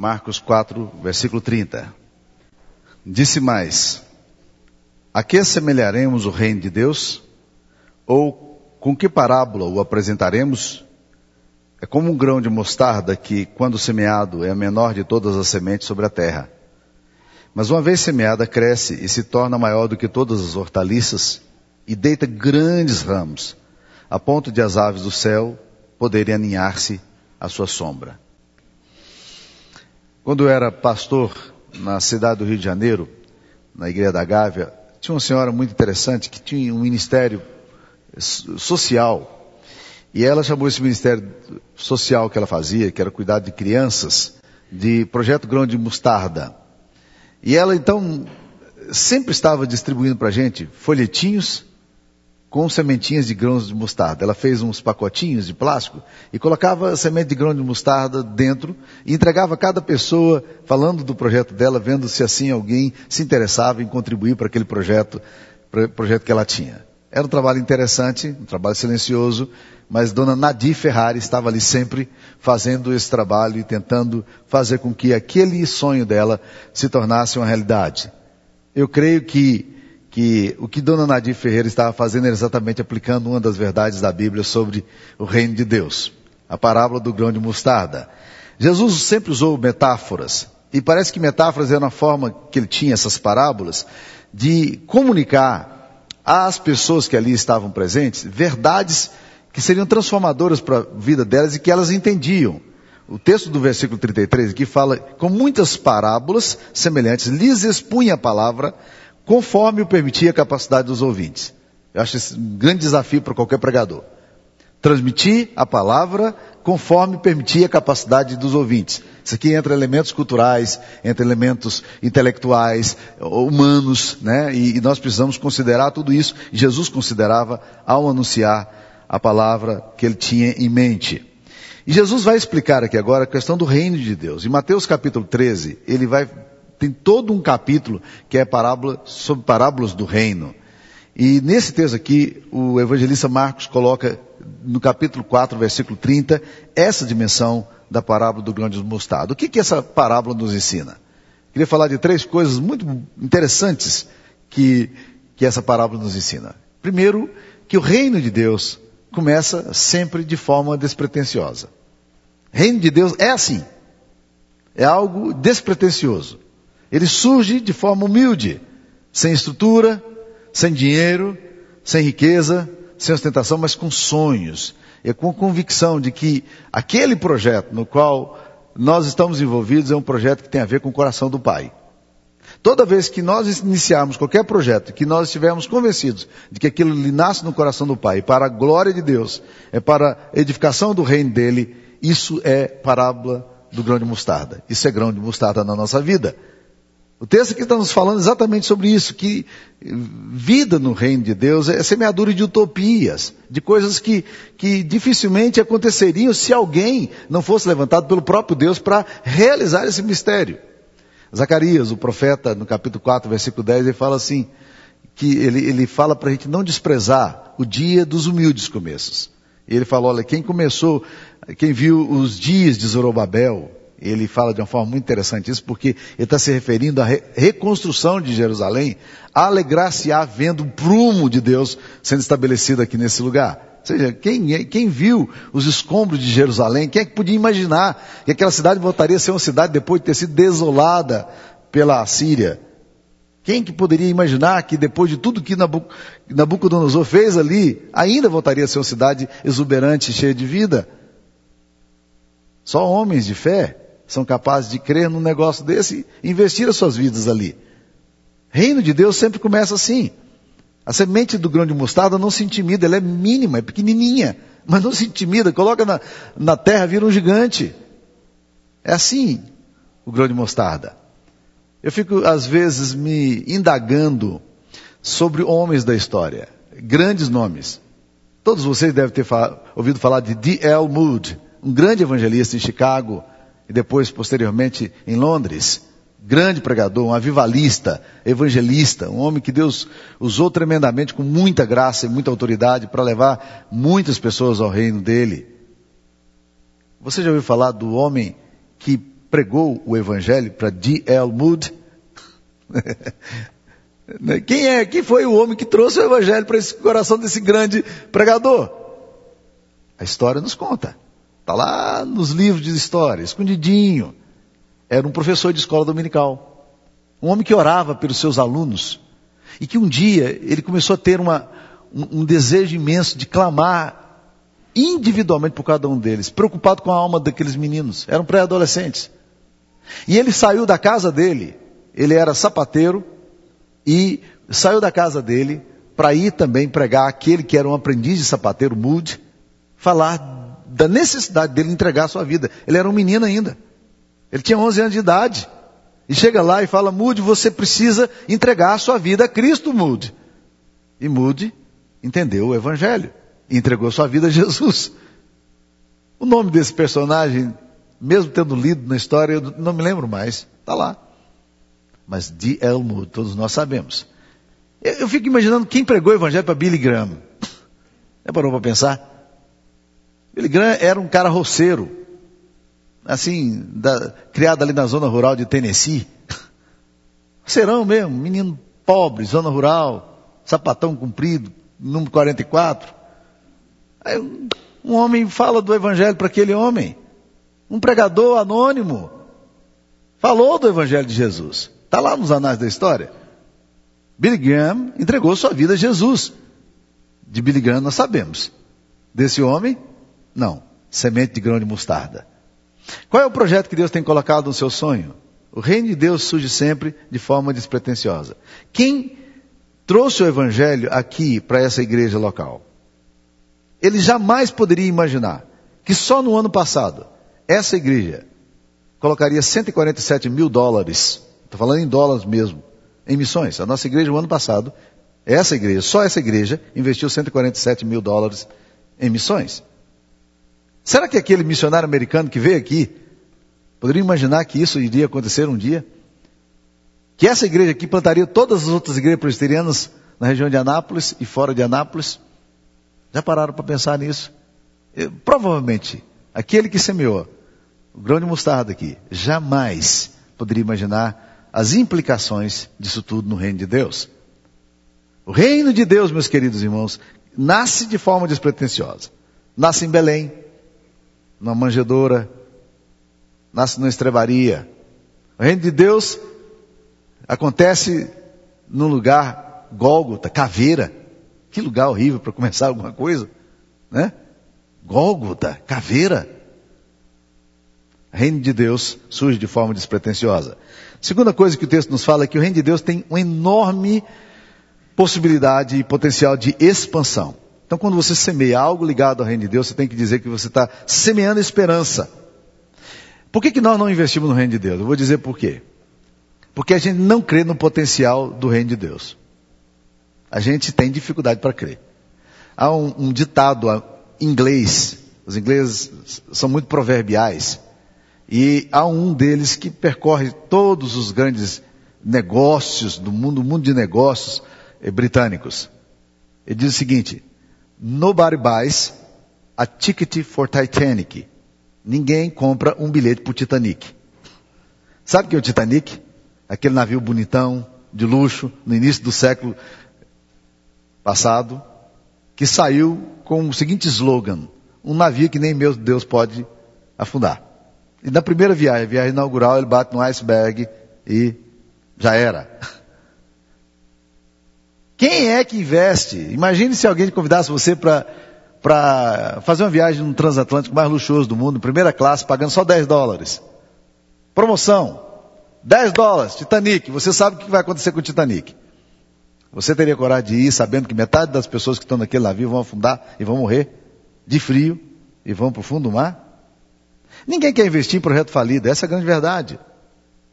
Marcos 4, versículo 30. Disse mais: A que semelharemos o reino de Deus? Ou com que parábola o apresentaremos? É como um grão de mostarda que, quando semeado, é a menor de todas as sementes sobre a terra. Mas uma vez semeada, cresce e se torna maior do que todas as hortaliças e deita grandes ramos, a ponto de as aves do céu poderem aninhar-se à sua sombra. Quando eu era pastor na cidade do Rio de Janeiro, na Igreja da Gávea, tinha uma senhora muito interessante que tinha um ministério social. E ela chamou esse ministério social que ela fazia, que era cuidar de crianças, de Projeto Grão de Mostarda. E ela então sempre estava distribuindo para a gente folhetinhos com sementinhas de grãos de mostarda. Ela fez uns pacotinhos de plástico e colocava semente de grão de mostarda dentro e entregava a cada pessoa falando do projeto dela, vendo se assim alguém se interessava em contribuir para aquele projeto, projeto que ela tinha. Era um trabalho interessante, um trabalho silencioso, mas Dona Nadir Ferrari estava ali sempre fazendo esse trabalho e tentando fazer com que aquele sonho dela se tornasse uma realidade. Eu creio que, que o que Dona Nadir Ferreira estava fazendo era exatamente aplicando uma das verdades da Bíblia sobre o reino de Deus. A parábola do grão de mostarda. Jesus sempre usou metáforas. E parece que metáforas era uma forma que ele tinha, essas parábolas, de comunicar às pessoas que ali estavam presentes verdades que seriam transformadoras para a vida delas e que elas entendiam. O texto do versículo 33 aqui fala, com muitas parábolas semelhantes, lhes expunha a palavra conforme o permitia a capacidade dos ouvintes. Eu acho esse um grande desafio para qualquer pregador. Transmitir a palavra conforme permitia a capacidade dos ouvintes. Isso aqui entra elementos culturais, entra elementos intelectuais, humanos, né? E, e nós precisamos considerar tudo isso. Jesus considerava ao anunciar a palavra que ele tinha em mente. E Jesus vai explicar aqui agora a questão do reino de Deus. Em Mateus capítulo 13, ele vai, tem todo um capítulo que é parábola, sobre parábolas do reino. E nesse texto aqui, o evangelista Marcos coloca no capítulo 4, versículo 30, essa dimensão da parábola do grão de mostarda. O que, que essa parábola nos ensina? Queria falar de três coisas muito interessantes que, que essa parábola nos ensina. Primeiro, que o reino de Deus começa sempre de forma despretensiosa. Reino de Deus é assim. É algo despretensioso. Ele surge de forma humilde, sem estrutura, sem dinheiro, sem riqueza, sem ostentação, mas com sonhos. E com convicção de que aquele projeto no qual nós estamos envolvidos é um projeto que tem a ver com o coração do Pai. Toda vez que nós iniciarmos qualquer projeto, que nós estivermos convencidos de que aquilo lhe nasce no coração do Pai, para a glória de Deus, é para a edificação do reino dele, isso é parábola do grão de mostarda. Isso é grão de mostarda na nossa vida. O texto aqui está nos falando exatamente sobre isso, que vida no reino de Deus é semeadura de utopias, de coisas que, que dificilmente aconteceriam se alguém não fosse levantado pelo próprio Deus para realizar esse mistério. Zacarias, o profeta, no capítulo 4, versículo 10, ele fala assim, que ele, ele fala para a gente não desprezar o dia dos humildes começos. Ele fala, olha, quem começou, quem viu os dias de Zorobabel, ele fala de uma forma muito interessante isso, porque ele está se referindo à re reconstrução de Jerusalém, alegrar-se-á vendo o prumo de Deus sendo estabelecido aqui nesse lugar. Ou seja, quem, quem viu os escombros de Jerusalém, quem é que podia imaginar que aquela cidade voltaria a ser uma cidade depois de ter sido desolada pela Síria? Quem que poderia imaginar que depois de tudo que Nabucodonosor fez ali, ainda voltaria a ser uma cidade exuberante, cheia de vida? Só homens de fé são capazes de crer num negócio desse e investir as suas vidas ali. Reino de Deus sempre começa assim. A semente do grão de mostarda não se intimida, ela é mínima, é pequenininha, mas não se intimida, coloca na, na terra, vira um gigante. É assim o grão de mostarda. Eu fico, às vezes, me indagando sobre homens da história, grandes nomes. Todos vocês devem ter ouvido falar de D.L. Moody, um grande evangelista em Chicago, e depois, posteriormente, em Londres. Grande pregador, um avivalista, evangelista, um homem que Deus usou tremendamente com muita graça e muita autoridade para levar muitas pessoas ao reino dele. Você já ouviu falar do homem que pregou o evangelho para D.L. Moody? quem é? Quem foi o homem que trouxe o evangelho para esse coração desse grande pregador? A história nos conta. Está lá nos livros de história, escondidinho. Era um professor de escola dominical. Um homem que orava pelos seus alunos. E que um dia ele começou a ter uma, um, um desejo imenso de clamar individualmente por cada um deles, preocupado com a alma daqueles meninos. Eram pré-adolescentes. E ele saiu da casa dele, ele era sapateiro, e saiu da casa dele para ir também pregar aquele que era um aprendiz de sapateiro, Moody, falar da necessidade dele entregar a sua vida. Ele era um menino ainda. Ele tinha 11 anos de idade. E chega lá e fala, Moody, você precisa entregar a sua vida a Cristo, Moody. E Moody entendeu o Evangelho e entregou sua vida a Jesus. O nome desse personagem, mesmo tendo lido na história, eu não me lembro mais. Está lá. Mas de Elmo, todos nós sabemos. Eu, eu, fico imaginando quem pregou o Evangelho para Billy Graham. Já parou para pensar? Billy Graham era um cara roceiro. Assim, da, criado ali na zona rural de Tennessee. Serão mesmo, menino pobre, zona rural, sapatão comprido, número 44. Aí um homem fala do evangelho para aquele homem. Um pregador anônimo falou do evangelho de Jesus. Está lá nos anais da história. Billy Graham entregou sua vida a Jesus. De Billy Graham nós sabemos. Desse homem, não. Semente de grão de mostarda. Qual é o projeto que Deus tem colocado no seu sonho? O reino de Deus surge sempre de forma despretensiosa. Quem trouxe o evangelho aqui para essa igreja local? Ele jamais poderia imaginar que só no ano passado, essa igreja colocaria 147 mil dólares, estou falando em dólares mesmo, em missões. A nossa igreja, no ano passado, essa igreja, só essa igreja, investiu 147 mil dólares em missões. Será que aquele missionário americano que veio aqui poderia imaginar que isso iria acontecer um dia? Que essa igreja aqui plantaria todas as outras igrejas presbiterianas na região de Anápolis e fora de Anápolis? Já pararam para pensar nisso? Eu, provavelmente, aquele que semeou o grão de mostarda aqui, jamais poderia imaginar as implicações disso tudo no reino de Deus. O reino de Deus, meus queridos irmãos, nasce de forma despretensiosa. Nasce em Belém, numa manjedoura, nasce numa estrebaria. O reino de Deus acontece num lugar Gólgota, caveira, que lugar horrível para começar alguma coisa, né? Gólgota, caveira. Reino de Deus surge de forma despretensiosa. Segunda coisa que o texto nos fala é que o reino de Deus tem uma enorme possibilidade e potencial de expansão. Então, quando você semeia algo ligado ao reino de Deus, você tem que dizer que você está semeando esperança. Por que, que nós não investimos no reino de Deus? Eu vou dizer por quê. Porque a gente não crê no potencial do reino de Deus a gente tem dificuldade para crer. Há um, um ditado inglês, os ingleses são muito proverbiais, e há um deles que percorre todos os grandes negócios do mundo, o mundo de negócios eh, britânicos. Ele diz o seguinte: Nobody buys a ticket for Titanic. Ninguém compra um bilhete para o Titanic. Sabe o que é o Titanic? Aquele navio bonitão, de luxo, no início do século passado, que saiu com o seguinte slogan: um navio que nem meu Deus pode afundar. E na primeira viagem, viagem inaugural, ele bate no iceberg e já era. Quem é que investe? Imagine se alguém convidasse você para fazer uma viagem no transatlântico mais luxuoso do mundo, primeira classe, pagando só 10 dólares. Promoção. 10 dólares, Titanic. Você sabe o que vai acontecer com o Titanic. Você teria coragem de ir sabendo que metade das pessoas que estão naquele navio vão afundar e vão morrer de frio e vão para o fundo do mar? Ninguém quer investir em projeto falido, essa é a grande verdade.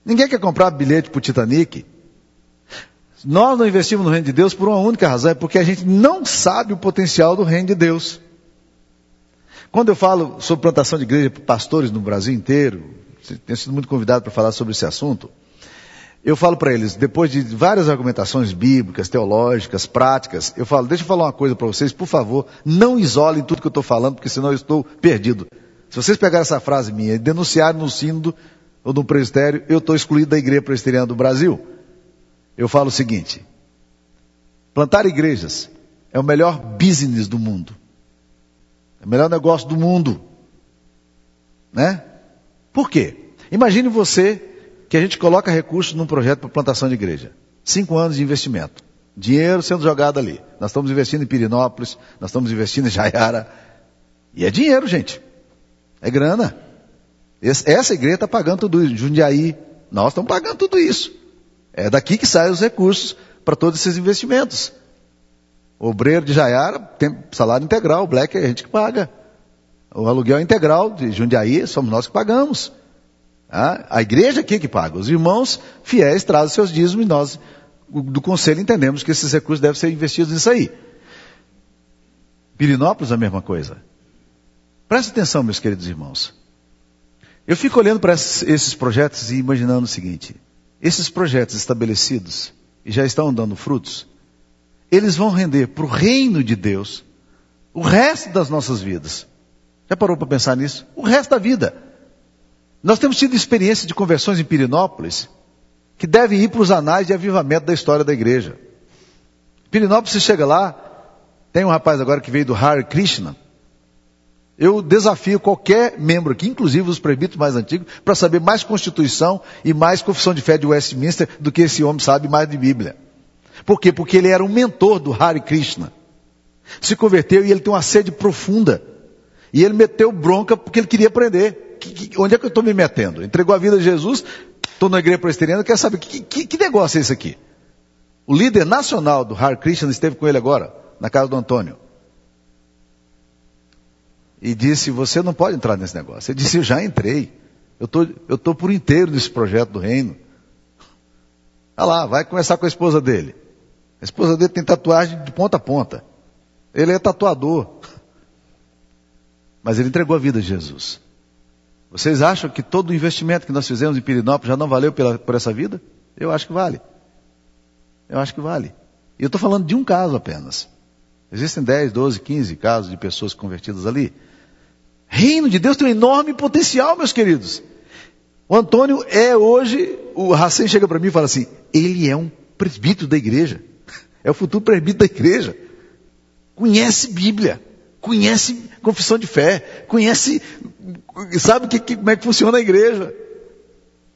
Ninguém quer comprar bilhete para o Titanic. Nós não investimos no reino de Deus por uma única razão, é porque a gente não sabe o potencial do reino de Deus. Quando eu falo sobre plantação de igreja para pastores no Brasil inteiro, tenho sido muito convidado para falar sobre esse assunto, eu falo para eles, depois de várias argumentações bíblicas, teológicas, práticas, eu falo, deixa eu falar uma coisa para vocês, por favor, não isolem tudo que eu estou falando, porque senão eu estou perdido. Se vocês pegarem essa frase minha e denunciarem no sínodo, ou um presbitério, eu estou excluído da igreja presbiteriana do Brasil. Eu falo o seguinte: plantar igrejas é o melhor business do mundo. É o melhor negócio do mundo. Né? Por quê? Imagine você que a gente coloca recursos num projeto para plantação de igreja. Cinco anos de investimento. Dinheiro sendo jogado ali. Nós estamos investindo em Pirinópolis, nós estamos investindo em Jaiara. E é dinheiro, gente. É grana. Essa igreja está pagando tudo isso. Jundiaí, nós estamos pagando tudo isso. É daqui que saem os recursos para todos esses investimentos. Obreiro de Jaiara tem salário integral, o Black é a gente que paga. O aluguel integral de Jundiaí somos nós que pagamos. Ah, a igreja aqui é que paga. Os irmãos fiéis trazem seus dízimos e nós, do conselho, entendemos que esses recursos devem ser investidos nisso aí. Pirinópolis a mesma coisa. Preste atenção, meus queridos irmãos. Eu fico olhando para esses projetos e imaginando o seguinte: esses projetos estabelecidos e já estão dando frutos, eles vão render para o reino de Deus o resto das nossas vidas. Já parou para pensar nisso? O resto da vida. Nós temos tido experiência de conversões em Pirinópolis que devem ir para os anais de avivamento da história da igreja. Pirinópolis, você chega lá, tem um rapaz agora que veio do Hare Krishna, eu desafio qualquer membro aqui, inclusive os presbíteros mais antigos, para saber mais Constituição e mais Confissão de Fé de Westminster do que esse homem sabe mais de Bíblia. Por quê? Porque ele era um mentor do Hare Krishna. Se converteu e ele tem uma sede profunda. E ele meteu bronca porque ele queria aprender. Que, que, onde é que eu estou me metendo? Entregou a vida a Jesus, estou na igreja presbiteriana, quer saber que, que, negócio é esse aqui? O líder nacional do Hare Krishna esteve com ele agora, na casa do Antônio e disse: Você não pode entrar nesse negócio. Ele disse: Eu já entrei. Eu tô, estou tô por inteiro nesse projeto do reino. Olha lá, vai conversar com a esposa dele. A esposa dele tem tatuagem de ponta a ponta. Ele é tatuador. Mas ele entregou a vida a Jesus. Vocês acham que todo o investimento que nós fizemos em Pirinópolis já não valeu pela, por essa vida? Eu acho que vale. Eu acho que vale. E eu estou falando de um caso apenas. Existem 10, 12, 15 casos de pessoas convertidas ali. Reino de Deus tem um enorme potencial, meus queridos. O Antônio é hoje, o Racem chega para mim e fala assim, ele é um presbítero da igreja. É o futuro presbítero da igreja. Conhece Bíblia, conhece confissão de fé, conhece, sabe que, que, como é que funciona a igreja.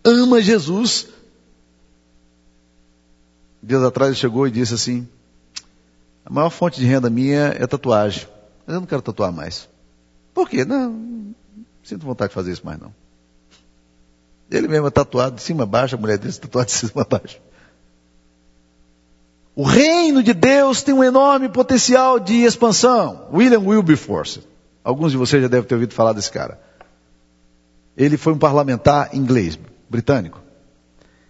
Ama Jesus. Dias atrás ele chegou e disse assim, a maior fonte de renda minha é tatuagem. Mas eu não quero tatuar mais. Por quê? Não, não sinto vontade de fazer isso mais não. Ele mesmo é tatuado de cima a baixo, a mulher dele é tatuada de cima a baixo. O reino de Deus tem um enorme potencial de expansão. William Wilberforce. Alguns de vocês já devem ter ouvido falar desse cara. Ele foi um parlamentar inglês, britânico.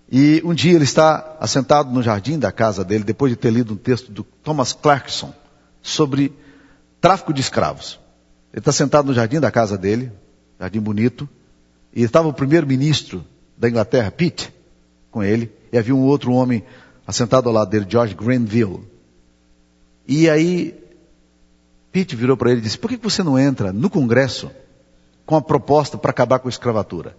E um dia ele está assentado no jardim da casa dele, depois de ter lido um texto do Thomas Clarkson sobre tráfico de escravos. Ele está sentado no jardim da casa dele, jardim bonito, e estava o primeiro-ministro da Inglaterra, Pitt, com ele, e havia um outro homem assentado ao lado dele, George Grenville. E aí, Pitt virou para ele e disse: Por que você não entra no Congresso com a proposta para acabar com a escravatura?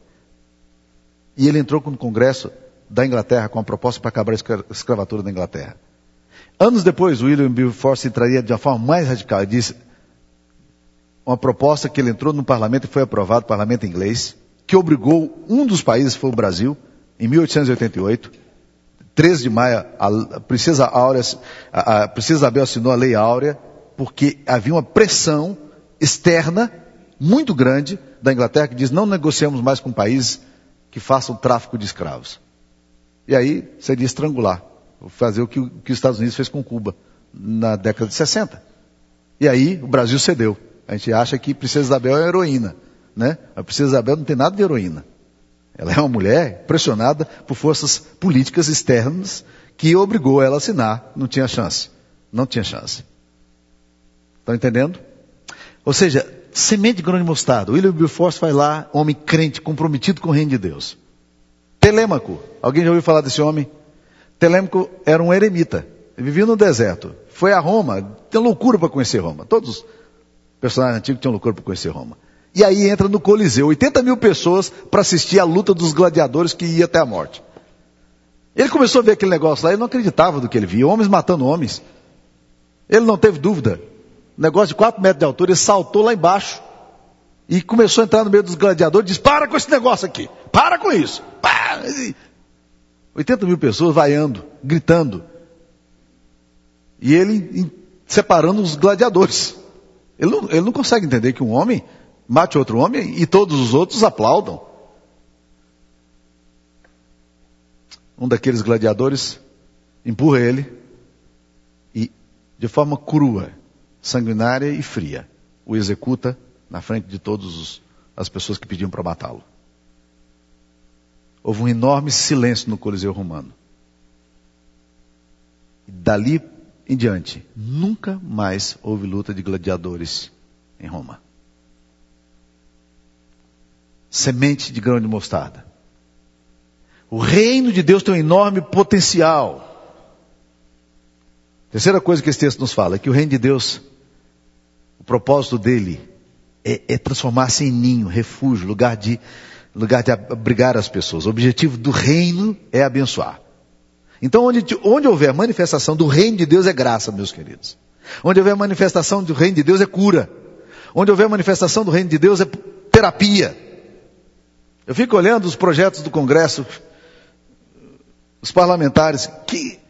E ele entrou no Congresso da Inglaterra com a proposta para acabar a escravatura da Inglaterra. Anos depois, William Wilberforce entraria de uma forma mais radical. Ele disse uma proposta que ele entrou no parlamento e foi aprovado, no parlamento inglês, que obrigou um dos países, foi o Brasil, em 1888, 13 de maio, a princesa, Áurea, a, princesa Isabel assinou a lei Áurea, porque havia uma pressão externa muito grande da Inglaterra que diz não negociamos mais com países que façam tráfico de escravos. E aí seria estrangular, fazer o que, o que os Estados Unidos fez com Cuba na década de 60. E aí o Brasil cedeu. A gente acha que Princesa Isabel é heroína, né? A Princesa Isabel não tem nada de heroína. Ela é uma mulher pressionada por forças políticas externas que obrigou ela a assinar. Não tinha chance. Não tinha chance. Estão entendendo? Ou seja, semente de grão de mostarda. William Wilberforce vai lá, homem crente, comprometido com o reino de Deus. Telêmaco. Alguém já ouviu falar desse homem? Telêmaco era um eremita. Vivia no deserto. Foi a Roma. Tem loucura para conhecer Roma. Todos os personagens antigos tinham loucura para conhecer Roma. E aí entra no Coliseu 80 mil pessoas para assistir a luta dos gladiadores que ia até a morte. Ele começou a ver aquele negócio lá, ele não acreditava do que ele via, homens matando homens. Ele não teve dúvida. negócio de 4 metros de altura, ele saltou lá embaixo e começou a entrar no meio dos gladiadores disse: Para com esse negócio aqui, para com isso. Para. 80 mil pessoas vaiando, gritando. E ele separando os gladiadores. Ele não, ele não consegue entender que um homem mate outro homem e todos os outros aplaudam. Um daqueles gladiadores empurra ele e, de forma crua, sanguinária e fria, o executa na frente de todas as pessoas que pediam para matá-lo. Houve um enorme silêncio no Coliseu Romano. E dali em diante, nunca mais houve luta de gladiadores em Roma semente de grão de mostarda. O reino de Deus tem um enorme potencial. Terceira coisa que esse texto nos fala é que o reino de Deus, o propósito dele é, é transformar-se em ninho, refúgio, lugar de, lugar de abrigar as pessoas. O objetivo do reino é abençoar. Então, onde, onde houver manifestação do reino de Deus é graça, meus queridos. Onde houver manifestação do reino de Deus é cura. Onde houver manifestação do reino de Deus é terapia. Eu fico olhando os projetos do Congresso, os parlamentares, que.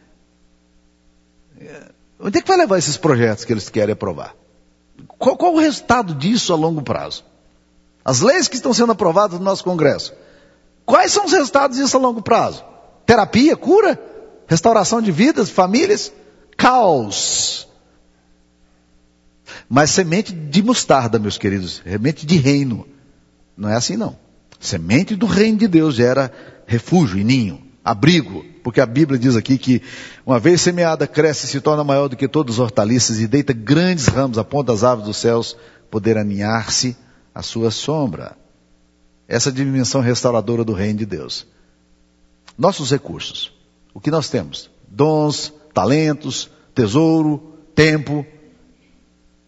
Onde é que vai levar esses projetos que eles querem aprovar? Qual, qual o resultado disso a longo prazo? As leis que estão sendo aprovadas no nosso Congresso. Quais são os resultados disso a longo prazo? Terapia, cura, restauração de vidas, famílias, caos. Mas semente de mostarda, meus queridos, semente de reino. Não é assim não. Semente do reino de Deus gera refúgio e ninho, abrigo, porque a Bíblia diz aqui que uma vez semeada cresce e se torna maior do que todos os hortaliças e deita grandes ramos a ponta das aves dos céus, poder aninhar-se à sua sombra. Essa é dimensão restauradora do reino de Deus. Nossos recursos, o que nós temos? Dons, talentos, tesouro, tempo,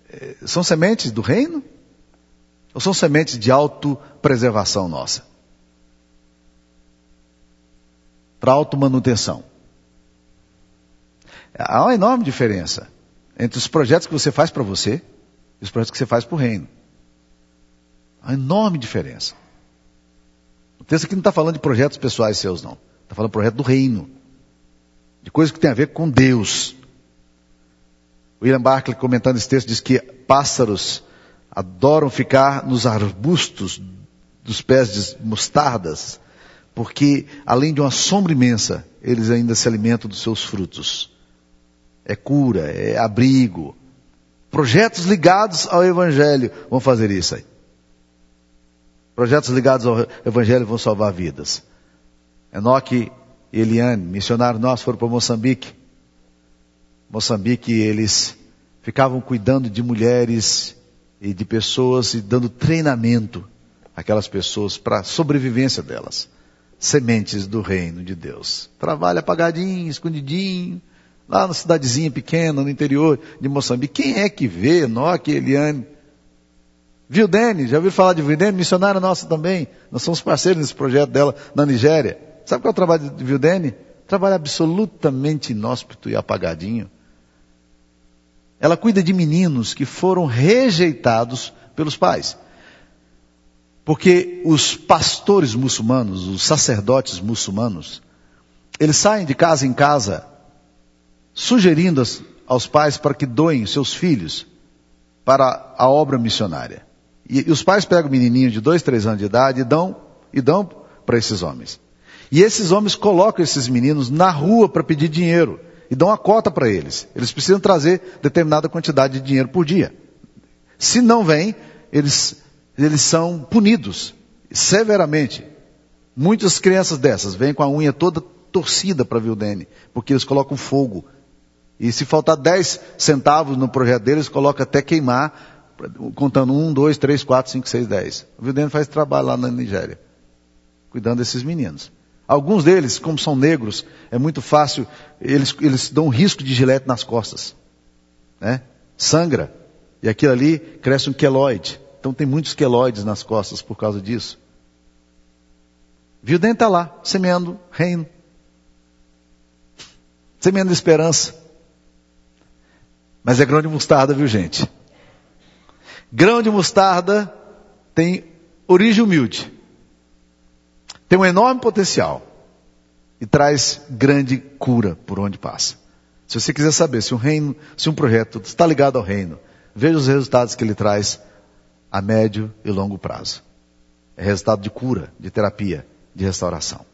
eh, são sementes do reino? Ou são sementes de autopreservação nossa? Para automanutenção. Há uma enorme diferença entre os projetos que você faz para você e os projetos que você faz para o reino. Há uma enorme diferença. O texto aqui não está falando de projetos pessoais seus, não. Está falando de projeto do reino. De coisas que têm a ver com Deus. William Barclay, comentando esse texto, diz que pássaros adoram ficar nos arbustos dos pés de mostardas, porque além de uma sombra imensa, eles ainda se alimentam dos seus frutos. É cura, é abrigo. Projetos ligados ao Evangelho vão fazer isso aí. Projetos ligados ao Evangelho vão salvar vidas. Enoque Eliane, missionários nossos, foram para Moçambique. Moçambique, eles ficavam cuidando de mulheres e de pessoas e dando treinamento àquelas pessoas para a sobrevivência delas. Sementes do reino de Deus. Trabalho apagadinho, escondidinho, lá na cidadezinha pequena, no interior de Moçambique. Quem é que vê Enoque e Eliane? Vildene, já ouviu falar de Vildene? Missionária nossa também. Nós somos parceiros nesse projeto dela na Nigéria. Sabe qual é o trabalho de Vildene? Trabalho absolutamente inóspito e apagadinho. Ela cuida de meninos que foram rejeitados pelos pais. Porque os pastores muçulmanos, os sacerdotes muçulmanos, eles saem de casa em casa sugerindo aos pais para que doem seus filhos para a obra missionária. E, os pais pegam o menininho de dois, três anos de idade e dão, e dão para esses homens. E esses homens colocam esses meninos na rua para pedir dinheiro e dão uma cota para eles. Eles precisam trazer determinada quantidade de dinheiro por dia. Se não vem, eles, eles são punidos severamente. Muitas crianças dessas vêm com a unha toda torcida para Vildene, porque eles colocam fogo. E se faltar 10 centavos no projeto deles, coloca até queimar, contando 1, 2, 3, 4, 5, 6, 10. O Vildene faz trabalho lá na Nigéria, cuidando desses meninos. Alguns deles, como são negros, é muito fácil, eles, eles dão um risco de gilete nas costas. Né? Sangra. E aquilo ali cresce um queloide. Então tem muitos queloides nas costas por causa disso. Viu dentro está lá, semeando reino. Semeando esperança. Mas é grão de mostarda, viu gente? Grão de mostarda tem origem humilde. Tem um enorme potencial. E traz grande cura por onde passa. Se você quiser saber se um reino, se um projeto está ligado ao reino, veja os resultados que ele traz a médio e longo prazo. É resultado de cura, de terapia, de restauração.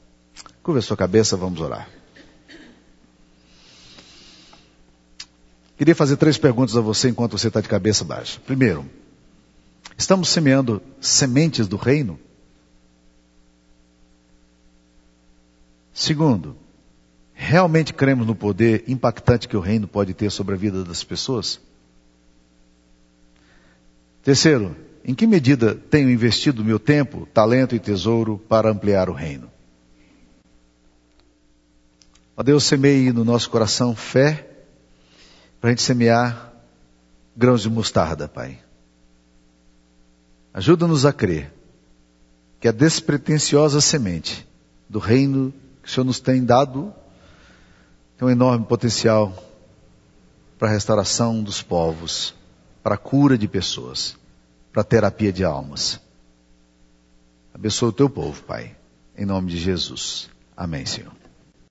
Curva a sua cabeça, vamos orar. Queria fazer três perguntas a você enquanto você está de cabeça baixa. Primeiro, estamos semeando sementes do reino? Segundo, realmente cremos no poder impactante que o reino pode ter sobre a vida das pessoas? Terceiro, em que medida tenho investido meu tempo, talento e tesouro para ampliar o reino? Ó Deus, semeie no nosso coração fé para a gente semear grãos de mostarda, Pai. Ajuda-nos a crer que a despretensiosa semente do reino o Senhor nos tem dado tem um enorme potencial para a restauração dos povos, para a cura de pessoas, para a terapia de almas. Abençoa o teu povo, Pai, em nome de Jesus. Amém, Senhor.